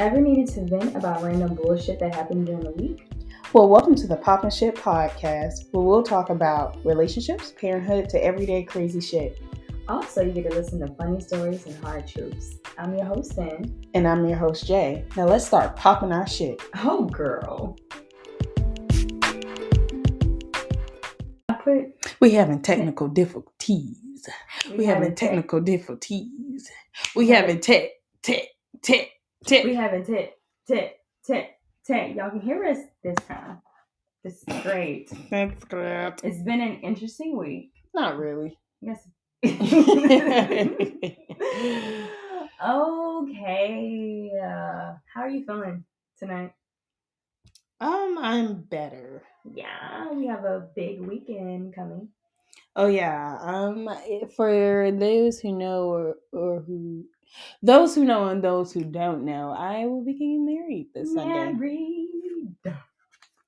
Ever needed to vent about random bullshit that happened during the week? Well, welcome to the Poppin Shit podcast, where we'll talk about relationships, parenthood, to everyday crazy shit. Also, you get to listen to funny stories and hard truths. I'm your host, Sin. And I'm your host, Jay. Now let's start popping our shit. Oh, girl. We having technical difficulties. We, having tech- technical difficulties. We having tech, tech, tech, tech. We having tech, tech, tech, tech. Y'all can hear us this time. This is great. That's good. It's been an interesting week. Not really. Yes. okay. Uh, how are you feeling tonight? um, I'm better. Yeah, we have a big weekend coming. Oh yeah. Um, eh, for those who know or or who, those who know and those who don't know, I will be getting married this Sunday. Married.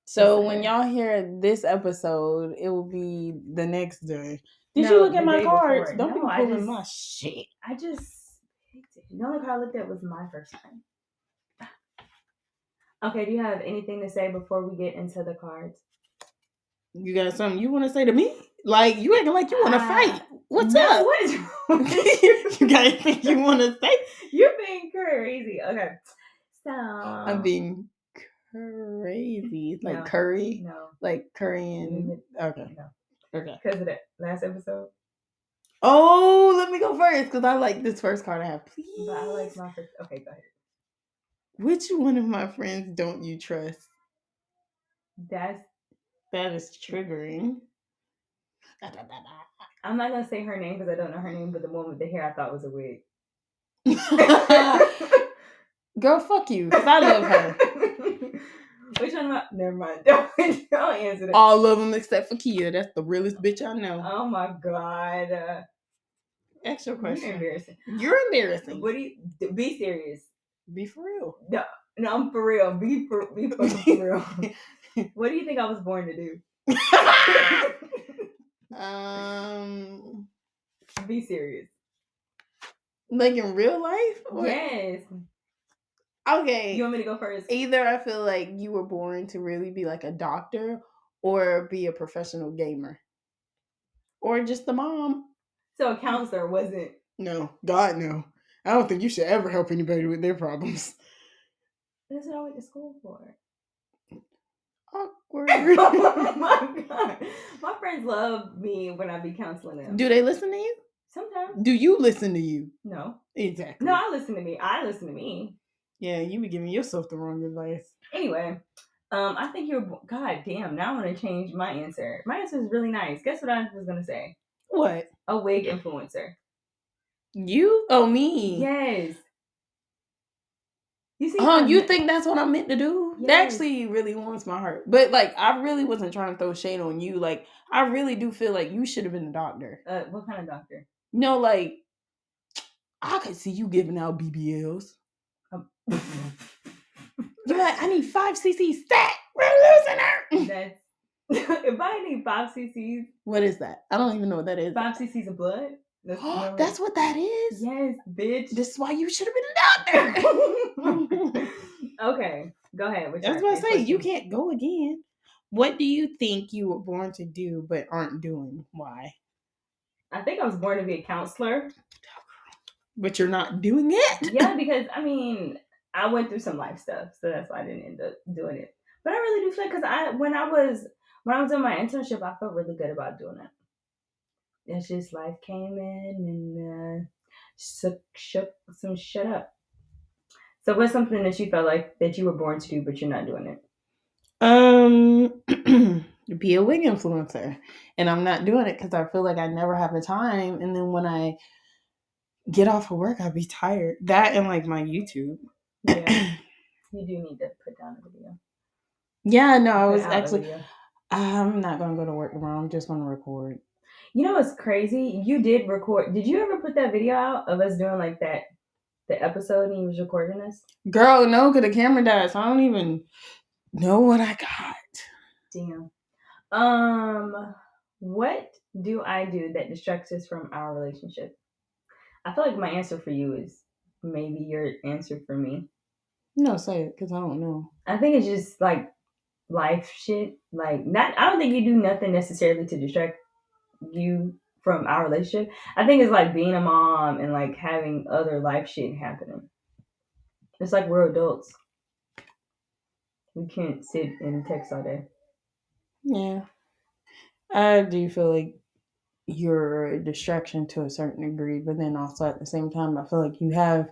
So when y'all hear this episode, it will be the next day. Did No, you look at my cards? before. Don't be No, I pulling just- my shit. I just. The only card I looked at was my first time. Okay, do you have anything to say before we get into the cards? You got something you want to say to me? Like you acting like you want to Ah, fight? What's No, up? What is you? you got anything you want to say? You're being crazy. Okay. So I'm being crazy, like No. curry, no like Korean. Okay, no okay. because of that last episode. Oh, let me go first because I like this first card I have. Please. But I like my first. Okay, go ahead. Which one of my friends don't you trust? That's. That is triggering. I'm not gonna say her name because I don't know her name, but the one with the hair I thought was a wig. Girl, fuck you. 'cause I love her. Which one? I? Never mind. Don't, don't answer that. All of them except for Kia. That's the realest bitch I know. Oh my god. Uh, Ask your you're question. embarrassing. You're embarrassing. What do you? Be serious. Be for real. No, no, I'm for real. Be for be fucking for real. what do you think I was born to do? Um, be serious. like in real life? Or- Yes. Okay. You want me to go first? Either I feel like you were born to really be like a doctor or be a professional gamer. Or just the mom. So a counselor wasn't. No, God no. I don't think you should ever help anybody with their problems. That's what I went to school for. Awkward. oh my god. My friends love me when I be counseling them. Do they listen to you? Sometimes. Do you listen to you? No. Exactly. No, I listen to me. I listen to me. Yeah, you be giving yourself the wrong advice. Anyway, um, I think you're. God damn! Now I want to change my answer. My answer is really nice. Guess what I was gonna say? What? A wig influencer. You? Oh, me. Yes. You see? Oh, you think that's what I meant to do? That actually really warms my heart. But like, I really wasn't trying to throw shade on you. Like, I really do feel like you should have been a doctor. Uh, what kind of doctor? No, like, I could see you giving out BBLs. Um, You're like, I need five cc stat. We're losing her. That's if I need five cc's, What is that? I don't even know what that is. five cc's of blood. That's, That's what that is. yes, bitch. This is why you should have been a doctor. okay, go ahead. That's what I say. You can't go again. What do you think you were born to do but aren't doing? Why? I think I was born to be a counselor. But you're not doing it. yeah, because I mean, I went through some life stuff, so that's why I didn't end up doing it. But I really do feel because I when I was when I was doing my internship, I felt really good about doing it. It's just life came in and uh, shook, shook some shit up. So what's something that you felt like that you were born to do, but you're not doing it? Um, be a wig influencer, and I'm not doing it because I feel like I never have the time. And then when I get off of work, I'll be tired. That and like my YouTube. Yeah, you do need to put down a video. Yeah, no, I was actually. I'm not gonna go to work tomorrow. I'm just gonna record. You know what's crazy? You did record. Did you ever put that video out of us doing like that, the episode, and you was recording us? Girl, no, cause the camera died, so I don't even know what I got. Damn. Um, what do I do that distracts us from our relationship? I feel like my answer for you is maybe your answer for me. No, say it because I don't know. I think it's just like life shit. Like not I don't think you do nothing necessarily to distract you from our relationship. I think it's like being a mom and like having other life shit happening. It's like we're adults. We can't sit and text all day. Yeah. I do feel like you're a distraction to a certain degree, but then also at the same time, I feel like you have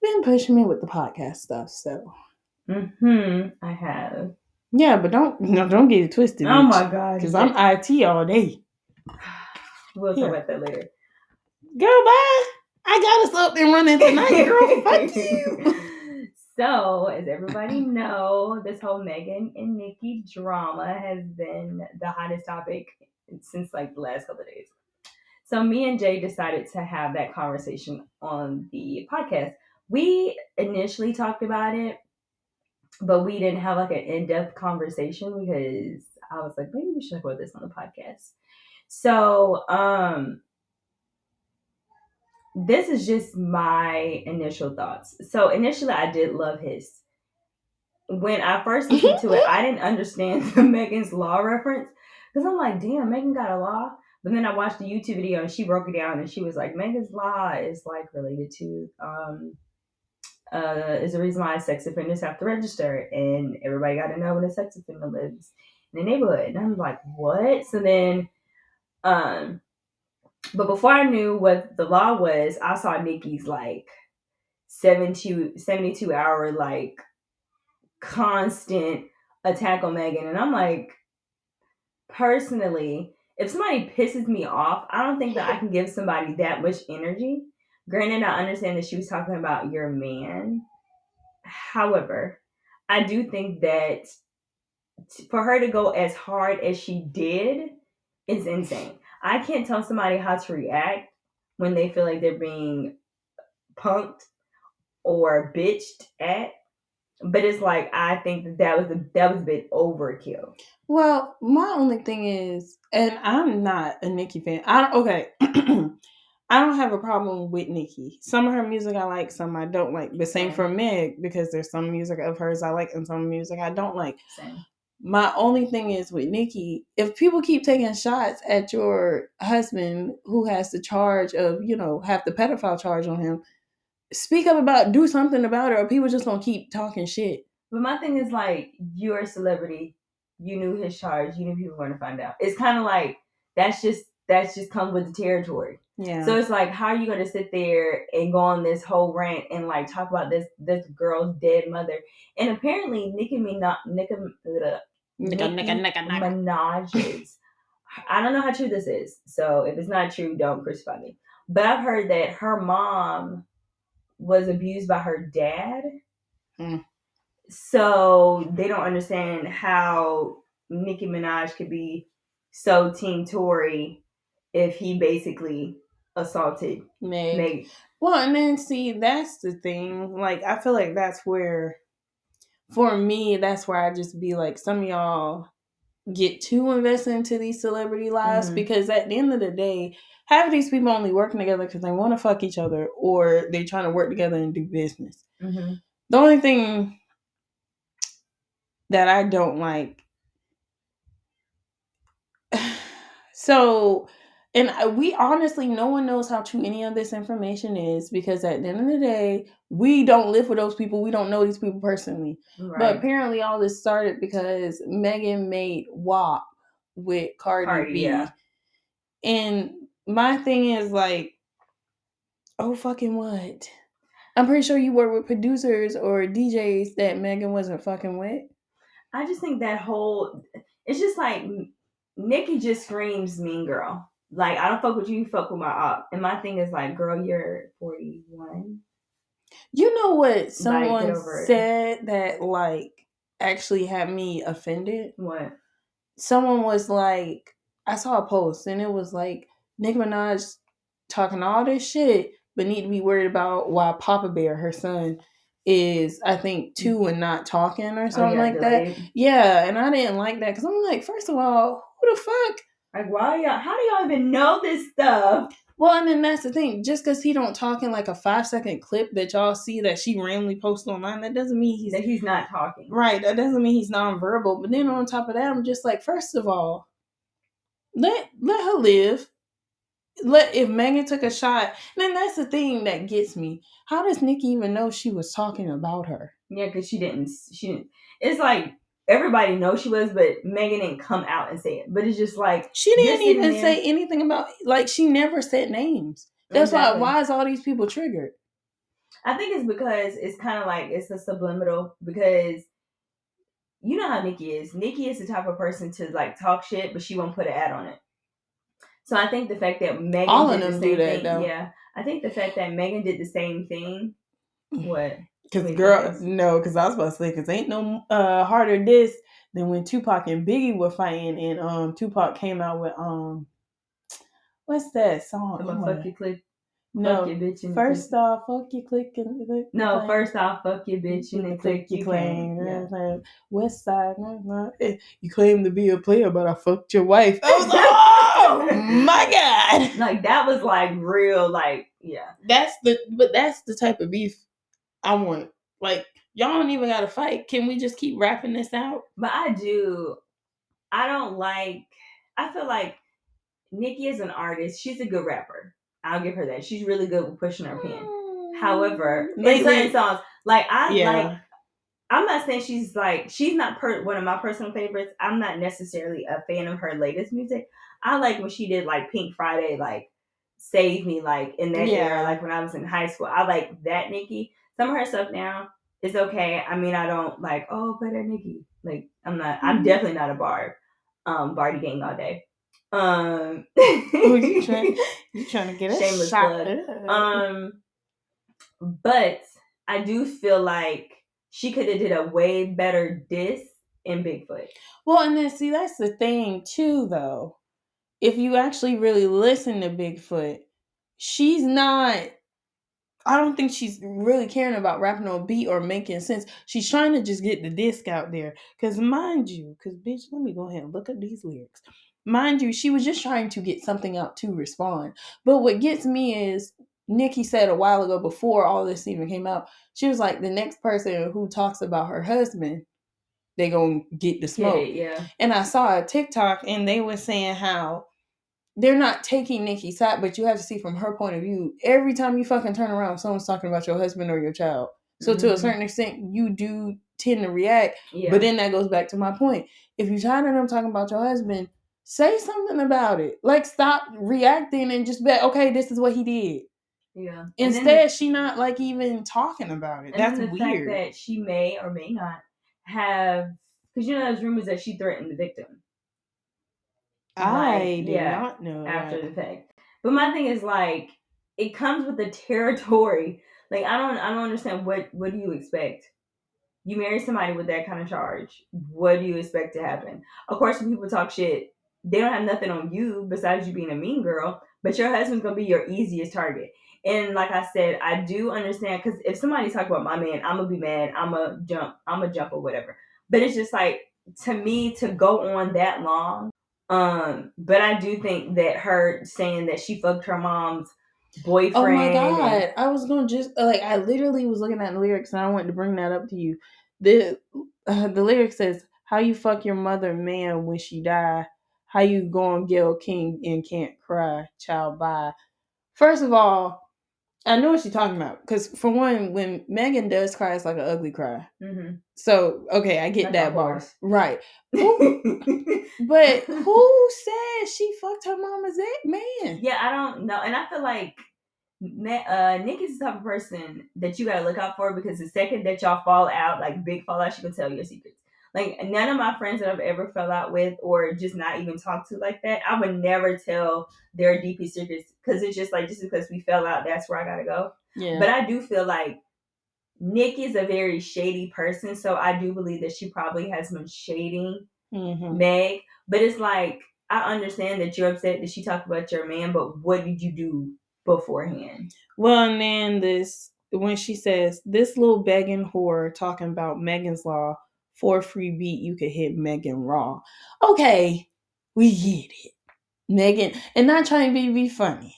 been pushing me with the podcast stuff. So, Mm-hmm. I have. yeah, but don't no, don't get it twisted. Oh my god. Because I'm IT all day. We'll talk about that later. Girl, bye. I got us up and running tonight, girl. Fuck you. So, as everybody know, this whole Megan and Nicki drama has been the hottest topic since like the last couple of days. So, me and Jay decided to have that conversation on the podcast. We initially talked about it, but we didn't have like an in-depth conversation because I was like, maybe we should talk about this on the podcast. So, um, this is just my initial thoughts. So initially, I did love Hiss. When I first listened to it, I didn't understand the Megan's Law reference because I'm like, damn, Megan got a law. But then I watched the YouTube video and she broke it down and she was like, Megan's Law is like related to um uh is the reason why sex offenders have to register and everybody got to know when a sex offender lives in the neighborhood. And I'm like, what? So then um but before I knew what the law was, I saw Nicki's like 72, 72 hour like constant attack on Megan. And I'm like, personally, if somebody pisses me off, I don't think that I can give somebody that much energy. Granted, I understand that she was talking about your man. However, I do think that for her to go as hard as she did is insane. I can't tell somebody how to react when they feel like they're being punked or bitched at. But it's like I think that that was a, that was a bit overkill. Well, my only thing is, and I'm not a Nicki fan. I don't, okay. I don't have a problem with Nicki. Some of her music I like, some I don't like. The same Same. for Meg because there's some music of hers I like and some music I don't like. Same. My only thing is with Nicki, if people keep taking shots at your husband who has the charge of, you know, have the pedophile charge on him, speak up about do something about it or people just gonna keep talking shit. But my thing is like you're a celebrity. You knew his charge. You knew people were gonna find out. It's kind of like that's just that's just comes with the territory. Yeah. So it's like, how are you gonna sit there and go on this whole rant and like talk about this this girl's dead mother? And apparently, Nicki Minaj, Nicki, Nicki nicka, nicka. Minaj's. I don't know how true this is. So if it's not true, don't crucify me. But I've heard that her mom was abused by her dad. Mm. So they don't understand how Nicki Minaj could be so Team Tory if he basically assaulted Meg. Meg. Well, and then see, that's the thing. Like, I feel like that's where, for me, that's where I just be like, some of y'all get too invested into these celebrity lives Mhm. because at the end of the day, half of these people only working together because they want to fuck each other or they're trying to work together and do business. Mm-hmm. The only thing that I don't like, so and we honestly no one knows how true any of this information is because at the end of the day we don't live with those people we don't know these people personally Right. but apparently all this started because megan made wap with cardi, Cardi, b yeah. and my thing is like oh fucking what i'm pretty sure you work with producers or djs that megan wasn't fucking with I just think that whole it's just like Nicki just screams mean girl. Like I don't fuck with you, you fuck with my op. And my thing is like, girl, you're 41. You know what someone it. said that like actually had me offended? What? Someone was like, I saw a post and it was like Nicki Minaj talking all this shit, but need to be worried about why Papa Bear, her son, is I think mm. two and not talking or oh, something Oh, yeah, like that. Yeah, and I didn't like that because I'm like, first of all, who the fuck? Like why y'all how do y'all even know this stuff? Well, and then that's the thing. Just because he don't talk in like a five second clip that y'all see that she randomly posts online, that doesn't mean he's that he's not talking. right. That doesn't mean he's nonverbal. But then on top of that, I'm just like, first of all, let let her live. Let if Megan took a shot, then that's the thing that gets me. How does Nicki even know she was talking about her? Yeah, because she didn't. She didn't. It's like everybody knows she was, but Megan didn't come out and say it. But it's just like She didn't in even say anything about like she never said names. That's Exactly. why why is all these people triggered? I think it's because it's kind of like it's a subliminal because you know how Nicki is. Nicki is the type of person to like talk shit, but she won't put an ad on it. So I think the fact that Megan All of did the them same do that, thing, though. yeah. I think the fact that Megan did the same thing. Mm-hmm. What? Cause Wait, girl, no, cause I was about to say, cause ain't no uh harder this than when Tupac and Biggie were fighting, and um Tupac came out with um what's that song? Oh fuck your click, no, fuck your bitch, and first off, fuck you, click and click. no, claim. first off, fuck your bitch, and click, click you claim. Yeah. West side, nah, nah, eh, you claim to be a player, but I fucked your wife. I was like, oh my god. Like that was like real, like yeah. That's the, but that's the type of beef I want. Like y'all don't even gotta fight. Can we just keep rapping this out? But I do. I don't like. I feel like Nicki is an artist. She's a good rapper. I'll give her that. She's really good with pushing her pen. However, mm. in Lately- certain songs, like I Yeah. like. I'm not saying she's like she's not per- one of my personal favorites. I'm not necessarily a fan of her latest music. I like when she did like Pink Friday, like Save Me, like in that Yeah. era, like when I was in high school. I like that Nicki. Some of her stuff now is okay. I mean, I don't like oh, but that Nicki. Like I'm not. I'm Mhm. definitely not a Barb. Um, Bardi gang all day. Um, Who you trying? You trying to get a Shameless shot? plug. um, but I do feel like she could have did a way better diss in Bigfoot. Well, and then see that's the thing too, though. If you actually really listen to Bigfoot, she's not. I don't think she's really caring about rapping on beat or making sense. She's trying to just get the disc out there. Cause mind you, cause bitch, let me go ahead and look at these lyrics. Mind you, she was just trying to get something out to respond. But what gets me is Nicki said a while ago before all this even came out, she was like, the next person who talks about her husband, they gonna get the Get smoke it, yeah. and I saw a TikTok and they were saying how they're not taking Nicki's side, but you have to see from her point of view. Every time you fucking turn around, someone's talking about your husband or your child. So to a Mhm. certain extent, you do tend to react. Yeah. But then that goes back to my point. If you're tired of them talking about your husband, say something about it. Like stop reacting and just be like, okay, this is what he did. yeah. And then Instead, she not like even talking about it. That's weird. that she may or may not have, because you know, there's rumors that she threatened the victim I like, did yeah, not know after that. the fact. But my thing is like, it comes with the territory. Like I don't, I don't understand what what do you expect? You marry somebody with that kind of charge. What do you expect to happen? Of course, when people talk shit, they don't have nothing on you besides you being a mean girl. But your husband's gonna be your easiest target. And like I said, I do understand because if somebody talk about my man, I'm gonna be mad. I'm gonna jump. I'm gonna jump or whatever. But it's just like to me to go on that long. Um, but I do think that her saying that she fucked her mom's boyfriend. Oh my and- god! I was gonna just like I literally was looking at the lyrics and I wanted to bring that up to you. The uh, the lyric says, "How you fuck your mother, man, when she die? How you go on Gayle King and can't cry, child? Bye." First of all, I know what she's talking about because for one, when Megan does cry, it's like an ugly cry. Mhm. So okay, I get Like that bar right. But who said she fucked her mama's man? Yeah, I don't know, and I feel like uh, Nick is the type of person that you gotta look out for because the second that y'all fall out, like big fallout, she can tell your secrets. Like none of my friends that I've ever fell out with, or just not even talked to like that, I would never tell their deepest secrets because it's just like just because we fell out, that's where I gotta go. Yeah, But I do feel like Nick is a very shady person, so I do believe that she probably has been shading Mhm. Meg. But it's like I understand that you're upset that she talked about your man, but what did you do beforehand? Well, and then this when she says this little begging whore talking about Megan's Law for a free beat, you could hit Megan raw. Okay, we get it, Megan, and not trying to be be funny,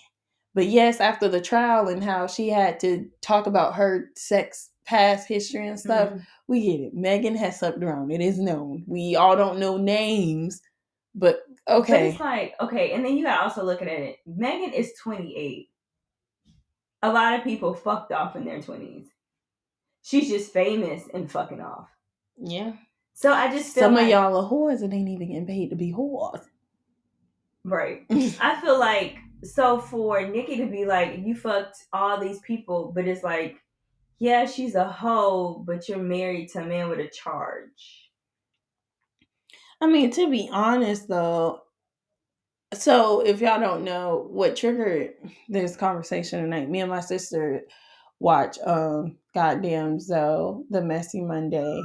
But yes, after the trial and how she had to talk about her sex past history and stuff, Mhm. we get it. Megan has slept around. It is known. We all don't know names, but But okay. it's like, okay, and then you gotta also look at it. Megan is 28. A lot of people fucked off in their 20s. She's just famous and fucking off. Yeah. So I just feel Some like, of y'all are whores and ain't even getting paid to be whores. right. I feel like so for Nikki to be like, you fucked all these people, but it's like, yeah, she's a hoe, but you're married to a man with a charge. I mean, to be honest though, so if y'all don't know what triggered this conversation tonight, me and my sister watch um goddamn Zoe, the messy Monday.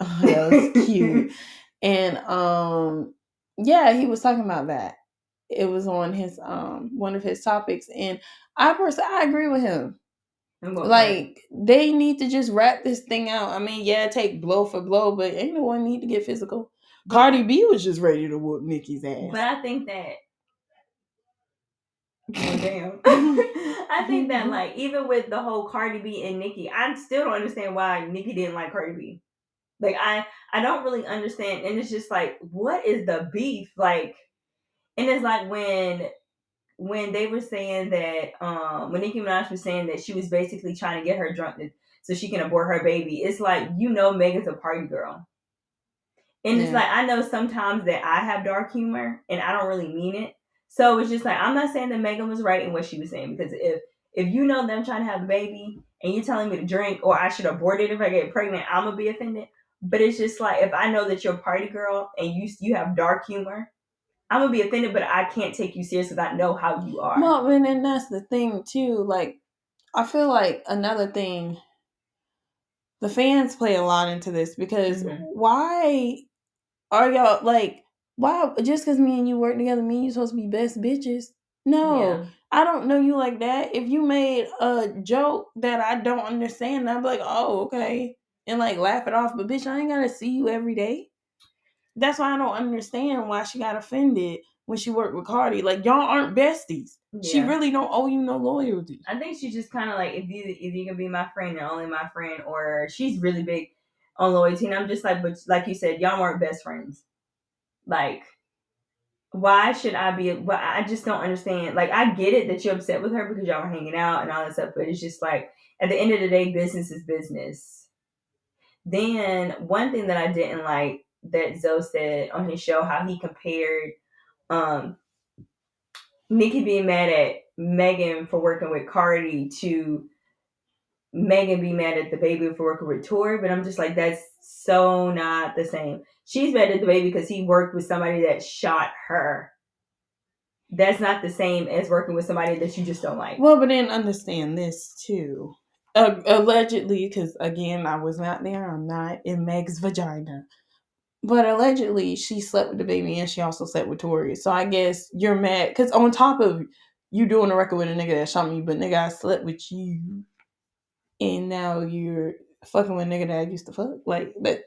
that was cute. And um yeah, he was talking about that. It was on his um one of his topics and I personally I agree with him. What part? Like they need to just wrap this thing out. I mean, yeah, take blow for blow, but ain't no one need to get physical. Cardi B was just ready to whoop Nicki's ass. But I think that. Oh, damn. I think that like even with the whole Cardi B and Nicki, I still don't understand why Nicki didn't like Cardi B. Like I I don't really understand, and it's just like what is the beef like? And it's like when when they were saying that um when Nicki Minaj was saying that she was basically trying to get her drunk so she can abort her baby. It's like you know Megan's a party girl. And it's like I know sometimes that I have dark humor and I don't really mean it. So it's just like I'm not saying that Megan was right in what she was saying because if if you know them trying to have a baby and you're telling me to drink or I should abort it if I get pregnant, I'm gonna be offended. But it's just like if I know that you're a party girl and you you have dark humor, I'm gonna be offended. But I can't take you serious because I know how you are. Well, and then that's the thing too. Like, I feel like another thing, the fans play a lot into this because Mhm. why are y'all like, why just because me and you work together, mean you supposed to be best bitches? No, Yeah. I don't know you like that. If you made a joke that I don't understand, I'd be like, oh, okay, and like laugh it off. But bitch, I ain't gotta see you every day. That's why I don't understand why she got offended when she worked with Cardi. Like y'all aren't besties. She really don't owe you no loyalty. I think she's just kind of like if you if you can be my friend and only my friend, or she's really big on loyalty. And I'm just like, but like you said, y'all weren't best friends. Like, why should I be? Well, I just don't understand. Like, I get it that you're upset with her because y'all were hanging out and all that stuff, but it's just like at the end of the day, business is business. Then one thing that I didn't like that Zoe said on his show, how he compared um Nicki being mad at Megan for working with Cardi to Megan be mad at DaBaby for working with Tory, but I'm just like, that's so not the same. She's mad at DaBaby because he worked with somebody that shot her. That's not the same as working with somebody that you just don't like. Well, but then understand this too. Uh, allegedly, because again, I was not there. I'm not in Meg's vagina. But allegedly, she slept with DaBaby and she also slept with Tory. So I guess you're mad because on top of you doing a record with a nigga that shot me, but nigga, I slept with you, and now you're fucking with a nigga that I used to fuck. Like, but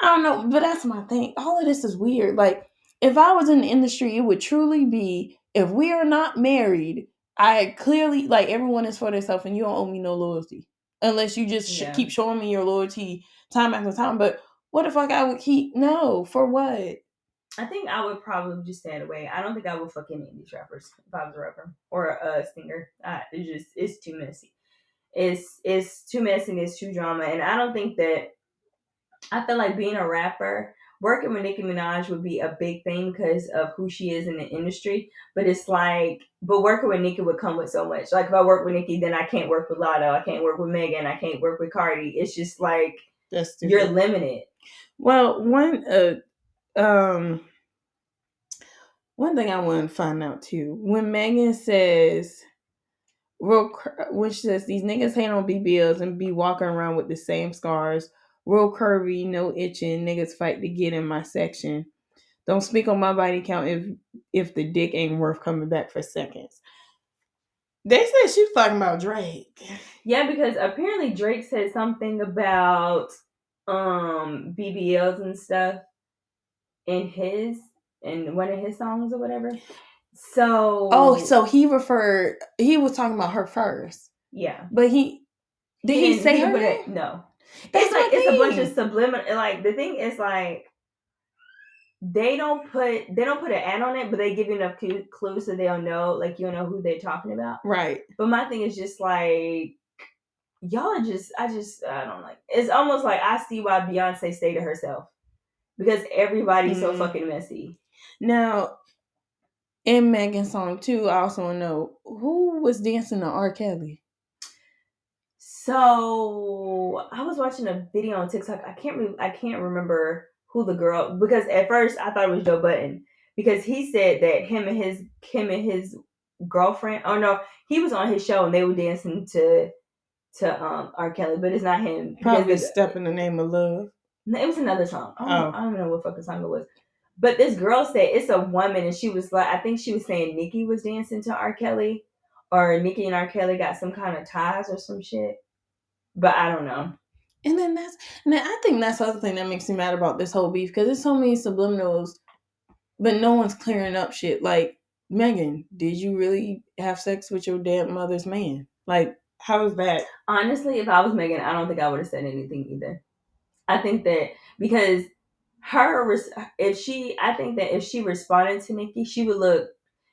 I don't know. But that's my thing. All of this is weird. Like, if I was in the industry, it would truly be if we are not married. I clearly like everyone is for themselves, and you don't owe me no loyalty unless you just sh- Yeah. keep showing me your loyalty time after time. But what the fuck I would keep? No, for what? I think I would probably just stay away. I don't think I would fuck any of these rappers if I was a rapper or a singer. It's just it's too messy. It's it's too messy. and It's too drama, and I don't think that. I feel like being a rapper, working with Nicki Minaj would be a big thing because of who she is in the industry. But it's like, but working with Nicki would come with so much. Like if I work with Nicki, then I can't work with Latto. I can't work with Megan. I can't work with Cardi. It's just like That's stupid. you're limited. Well, one uh um one thing I want to find out too. When Megan says real when she says these niggas hate on BBLs and be walking around with the same scars, real curvy, no itching, niggas fight to get in my section. Don't speak on my body count if if the dick ain't worth coming back for seconds. They said she was talking about Drake. Yeah, because apparently Drake said something about um BBLs and stuff in his in one of his songs or whatever. So Oh, so he referred. He was talking about her first, yeah. but he did he, didn't- say her it- No. That's it's like it's a bunch of subliminal. Like the thing is like they don't put they don't put an ad on it, but they give you enough clu- clues so they'll know like you'll know who they're talking about. Right. But my thing is just like y'all are just I just I don't like. It's almost like I see why Beyonce stayed to herself because everybody's so Mhm. fucking messy. Now, in Megan's song too, I also want to know who was dancing to R. Kelly. So I was watching a video on TikTok. I can't re- I can't remember who the girl because at first I thought it was Joe Budden because he said that him and his him and his girlfriend. Oh no, he was on his show and they were dancing to to um R. Kelly, but it's not him. Probably "Step in the Name of Love." no, it was another song. I don't, Oh. I don't know what fucking song it was. But this girl said it's a woman, and she was like, I think she was saying Nicki was dancing to R. Kelly, or Nicki and R. Kelly got some kind of ties or some shit. But I don't know. And then that's, and then I think that's the other thing that makes me mad about this whole beef because there's so many subliminals, but no one's clearing up shit. Like Megan, did you really have sex with your dead mother's man? Like, how is that? Honestly, if I was Megan, I don't think I would have said anything either. I think that because her, if she, I think that if she responded to Nicki, she would look.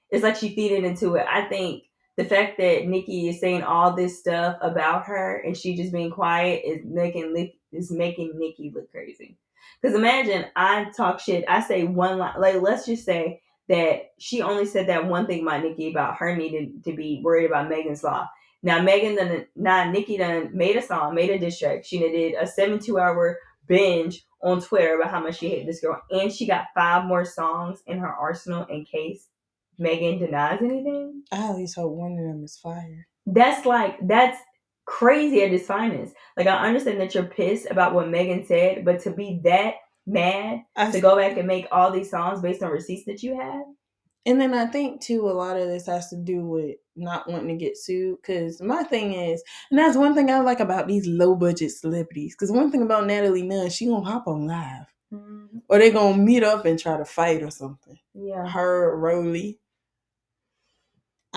It's like she feeding into it. I think the fact that Nicki is saying all this stuff about her and she just being quiet is making is making Nicki look crazy. Because imagine I talk shit, I say one line, like let's just say that she only said that one thing about Nicki about her needing to be worried about Megan's law. Now Megan done now Nikki done made a song, made a diss track. She did a 72 hour binge on Twitter about how much she hated this girl. And she got five more songs in her arsenal in case Megan denies anything. I at least hope one of them is fired. That's like that's crazy at its finest. Like I understand that you're pissed about what Megan said, but to be that mad I, to go back and make all these songs based on receipts that you have. And then I think too, a lot of this has to do with not wanting to get sued. Because my thing is, and that's one thing I like about these low budget celebrities. Because one thing about Natalie Nunn, she gonna hop on live, mm-hmm. or they gonna meet up and try to fight or something. Yeah. Her, Rolly.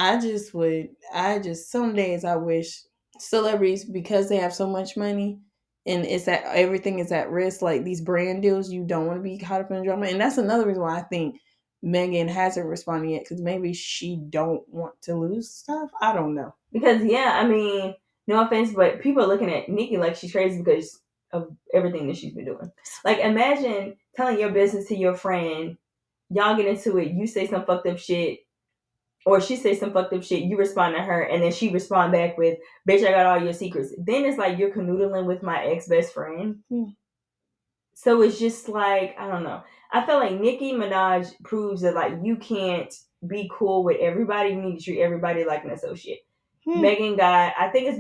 I just would. I just some days I wish celebrities because they have so much money. And it's that everything is at risk, like these brand deals. You don't want to be caught up in drama, and that's another reason why I think Megan hasn't responded yet because maybe she don't want to lose stuff. I don't know. Because yeah, I mean, no offense, but people are looking at Nicki like she's crazy because of everything that she's been doing. Like imagine telling your business to your friend, y'all get into it, you say some fucked up shit, or she say some fucked up shit, you respond to her, and then she respond back with, "Bitch, I got all your secrets." Then it's like you're canoodling with my ex best friend. Hmm. So it's just like I don't know. I feel like Nicki Minaj proves that like you can't be cool with everybody. You need to treat everybody like an associate. Hmm. Megan got, I think it's,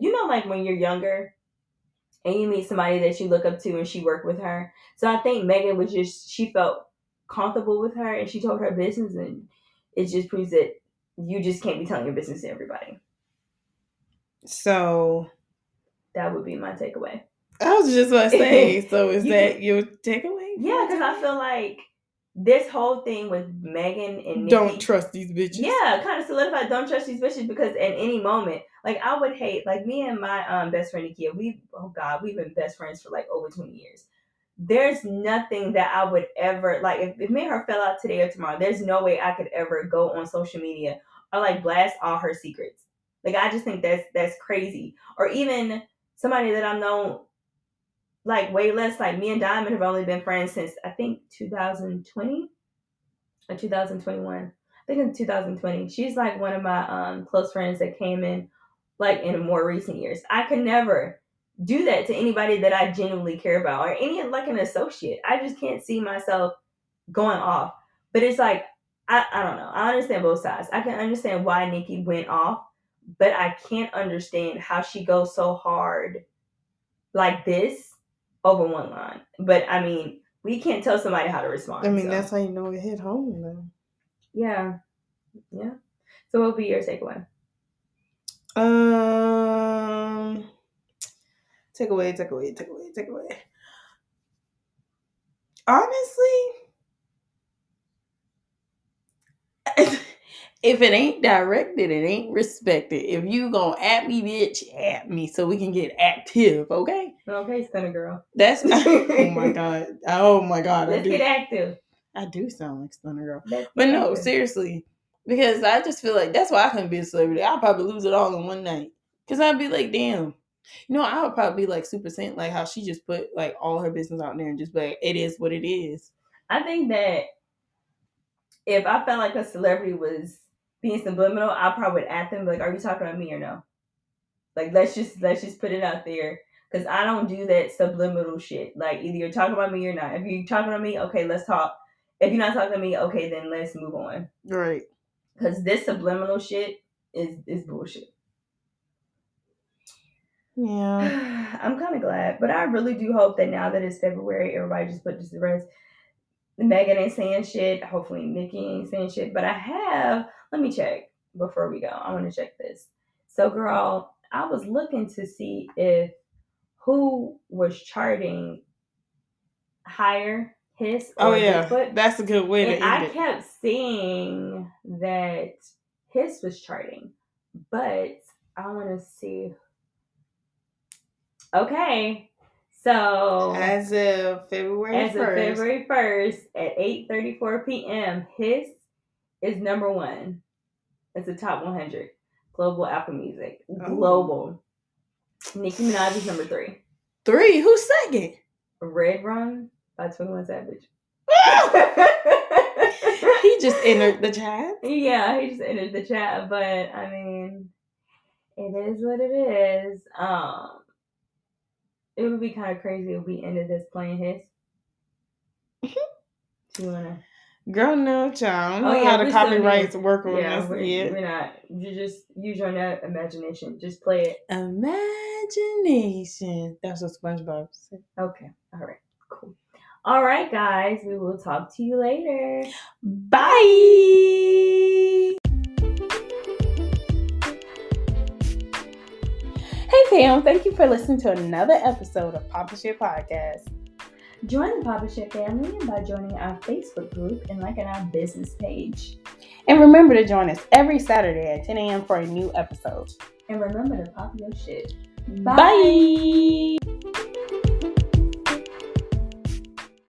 you know, like when you're younger and you meet somebody that you look up to and she worked with her. So I think Megan was just, she felt comfortable with her and she told her business and it just proves that you just can't be telling your business to everybody. So That would be my takeaway. I was just about to say. So is You that your takeaway? Yeah, because I feel like this whole thing with Megan and Nicki, don't trust these bitches. Yeah, kind of solidified. Don't trust these bitches because at any moment, like I would hate, like me and my um best friend Nikia, we oh god, we've been best friends for like over twenty years. There's nothing that I would ever like if, if me and her fell out today or tomorrow. There's no way I could ever go on social media or like blast all her secrets. Like I just think that's that's crazy. Or even somebody that I've known like way less. Like me and Diamond have only been friends since I think 2020 or 2021. I think in 2020. She's like one of my um close friends that came in like in more recent years. I could never do that to anybody that I genuinely care about or any like an associate. I just can't see myself going off. But it's like I, I don't know. I understand both sides. I can understand why Nicki went off, but I can't understand how she goes so hard like this over one line. But I mean, we can't tell somebody how to respond. I mean, so. that's how you know it hit home, though. Yeah. Yeah. So what would be your takeaway? Um, take away, take away, take away, take away. Honestly, if it ain't directed, it ain't respected. If you gonna at me, bitch, at me so we can get active, okay? Okay, Stunna Girl. That's not oh my god. Oh my god. Let's get active. I do sound like Stunna Girl. Let's But no, active. seriously. Because I just feel like that's why I couldn't be a celebrity. I'll probably lose it all in one night. Cause I'd be like, damn. You know, I would probably be like super sent, like how she just put like all her business out there and just be like, it is what it is. I think that if I felt like a celebrity was being subliminal, I probably would at them like, "Are you talking about me or no?" Like, let's just let's just put it out there because I don't do that subliminal shit. Like, either you're talking about me or not. If you're talking about me, okay, let's talk. If you're not talking to me, okay, then let's move on. Right. Because this subliminal shit is is bullshit. Yeah. I'm kind of glad, but I really do hope that now that it's February, everybody just put this to rest. Megan ain't saying shit. Hopefully, Nicki ain't saying shit. But I have. Let me check before we go. I want to check this. So, girl, I was looking to see if who was charting higher, Hiss oh, or Oh yeah. Bigfoot. That's a good way to And end I it. kept seeing that Hiss was charting, but I want to see. Okay, so As of February as of 1st. February first at eight thirty four p.m., Hiss is number one. It's the top one hundred global Apple Music. Oh. Global. Nicki Minaj is number three. Three. Who's second? Redrum by Twenty One Savage. he just entered the chat. Yeah, he just entered the chat, but I mean, it is what it is. Um, it would be kind of crazy if we ended this playing Hiss. Do you wanna? Girl, no, child. I don't Oh, know yeah, how the copyrights work on Yeah, we're, yet. we're not. You just use your na- imagination. Just play it. Imagination. That's what SpongeBob said. Okay. All right. Cool. All right, guys. We will talk to you later. Bye. Fam, thank you for listening to another episode of Poppin Shit Podcast. Join the Poppin Shit family by joining our Facebook group and liking our business page. And remember to join us every Saturday at 10 a.m. for a new episode. And remember to pop your shit. Bye.